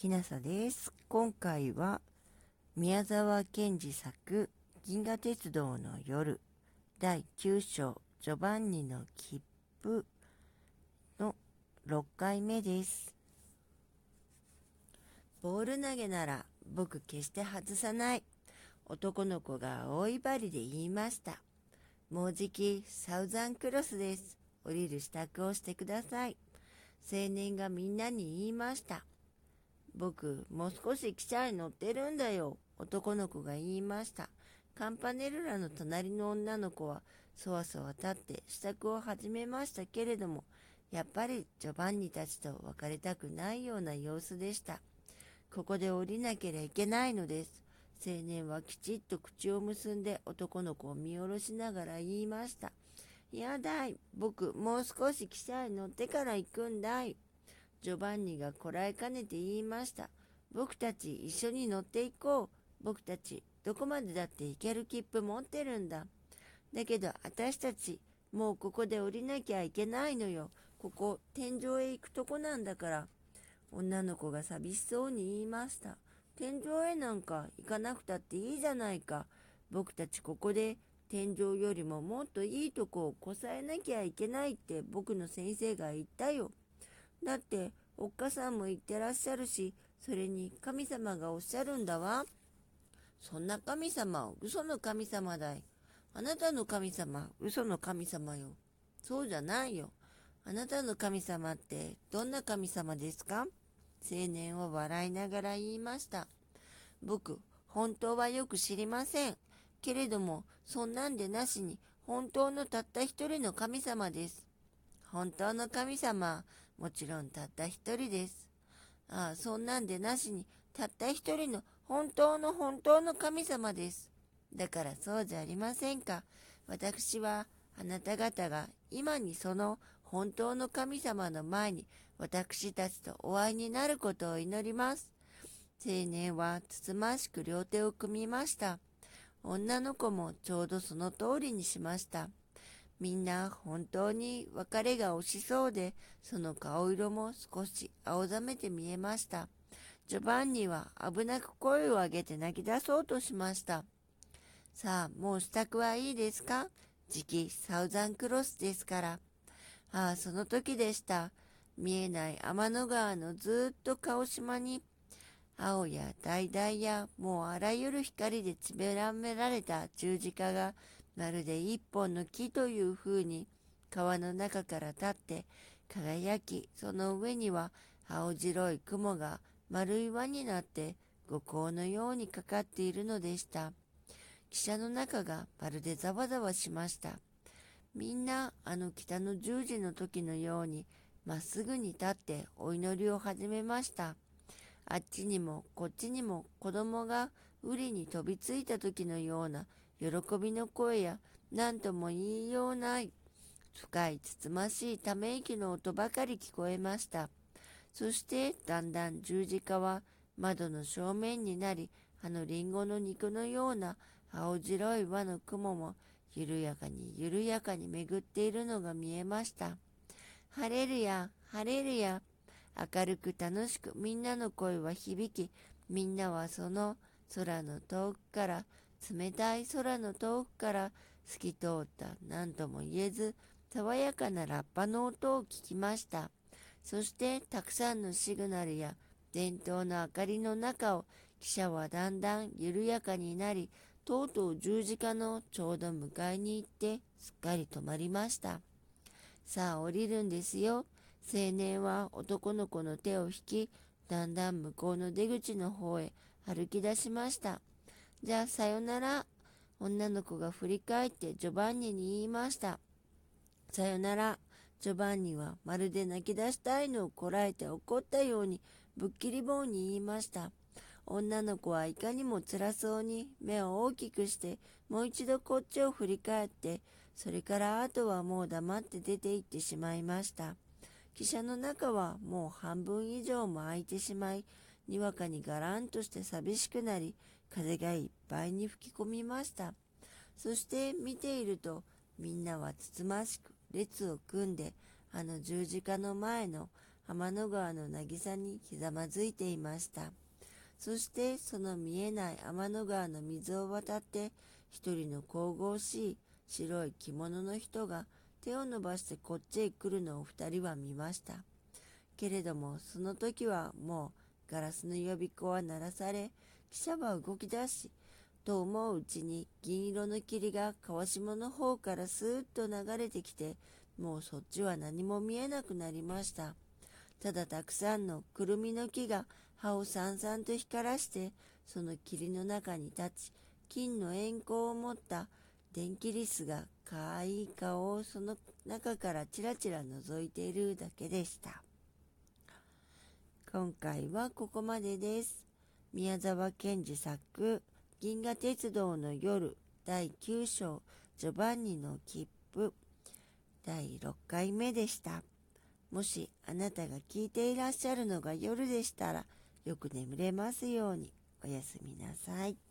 きなさです。今回は宮沢賢治作銀河鉄道の夜第9章ジョバンニの切符の6回目です。ボール投げなら僕決して外さない。男の子が大威張りで言いました。もうじきサウザンクロスです。降りる支度をしてください。青年がみんなに言いました。僕、もう少し汽車に乗ってるんだよ。男の子が言いました。カンパネルラの隣の女の子は、そわそわ立って支度を始めましたけれども、やっぱりジョバンニたちと別れたくないような様子でした。ここで降りなければいけないのです。青年はきちっと口を結んで男の子を見下ろしながら言いました。やだい。僕、もう少し汽車に乗ってから行くんだい。ジョバンニがこらえかねて言いました。僕たち一緒に乗っていこう。僕たちどこまでだって行ける切符持ってるんだ。だけど私たちもうここで降りなきゃいけないのよ。ここ天井へ行くとこなんだから。女の子が寂しそうに言いました。天井へなんか行かなくたっていいじゃないか。僕たちここで天井よりももっといいとこをこさえなきゃいけないって僕の先生が言ったよ。だって、おっかさんも言ってらっしゃるし、それに神様がおっしゃるんだわ。そんな神様は嘘の神様だい。あなたの神様、嘘の神様よ。そうじゃないよ。あなたの神様ってどんな神様ですか？青年は笑いながら言いました。僕、本当はよく知りません。けれども、そんなんでなしに、本当のたった一人の神様です。本当の神様、もちろんたった一人です。ああ、そんなんでなしに、たった一人の本当の本当の神様です。だからそうじゃありませんか。私はあなた方が今にその本当の神様の前に私たちとお会いになることを祈ります。青年はつつましく両手を組みました。女の子もちょうどその通りにしました。みんな本当に別れが惜しそうで、その顔色も少し青ざめて見えました。ジョバンニは危なく声を上げて泣き出そうとしました。さあ、もう支度はいいですか？次期サウザンクロスですから。ああ、その時でした。見えない天の川のずっと顔島に、青や橙やもうあらゆる光でちべらめられた十字架がまるで一本の木という風に川の中から立って輝き、その上には青白い雲が丸い輪になって五光のようにかかっているのでした。汽車の中がまるでざわざわしました。みんなあの北の十字の時のようにまっすぐに立ってお祈りを始めました。あっちにもこっちにも子供がウリに飛びついた時のような喜びの声や何とも言いようない深いつつましいため息の音ばかり聞こえました。そしてだんだん十字架は窓の正面になり、あのリンゴの肉のような青白い輪の雲も緩やかに緩やかに巡っているのが見えました。晴れるや、晴れるや。明るく楽しくみんなの声は響き、みんなはその空の遠くから冷たい空の遠くから透き通った何とも言えず爽やかなラッパの音を聞きました。そしてたくさんのシグナルや伝統の明かりの中を汽車はだんだん緩やかになり、とうとう十字架のちょうど迎えに行ってすっかり止まりました。さあ降りるんですよ。青年は男の子の手を引き、だんだん向こうの出口の方へ歩き出しました。じゃあさよなら。女の子が振り返ってジョバンニに言いました。さよなら。ジョバンニはまるで泣き出したいのをこらえて怒ったようにぶっきり棒に言いました。女の子はいかにも辛そうに目を大きくしてもう一度こっちを振り返ってそれからあとはもう黙って出て行ってしまいました。汽車の中はもう半分以上も空いてしまいにわかにがらんとして寂しくなり風がいっぱいに吹き込みました。そして見ているとみんなはつつましく列を組んであの十字架の前の天の川の渚にひざまずいていました。そしてその見えない天の川の水を渡って一人の神々しい白い着物の人が手を伸ばしてこっちへ来るのを二人は見ました。けれどもその時はもうガラスの予備校は鳴らされ汽車は動き出しと思ううちに銀色の霧が川下の方からスーッと流れてきてもうそっちは何も見えなくなりました。ただたくさんのくるみの木が葉をさんさんと光らしてその霧の中に立ち金の円光を持った電気リスがかわいい顔をその中からちらちら覗いているだけでした。今回はここまでです。宮沢賢治作銀河鉄道の夜第9章ジョバンニの切符第6回目でした。もしあなたが聞いていらっしゃるのが夜でしたらよく眠れますようにおやすみなさい。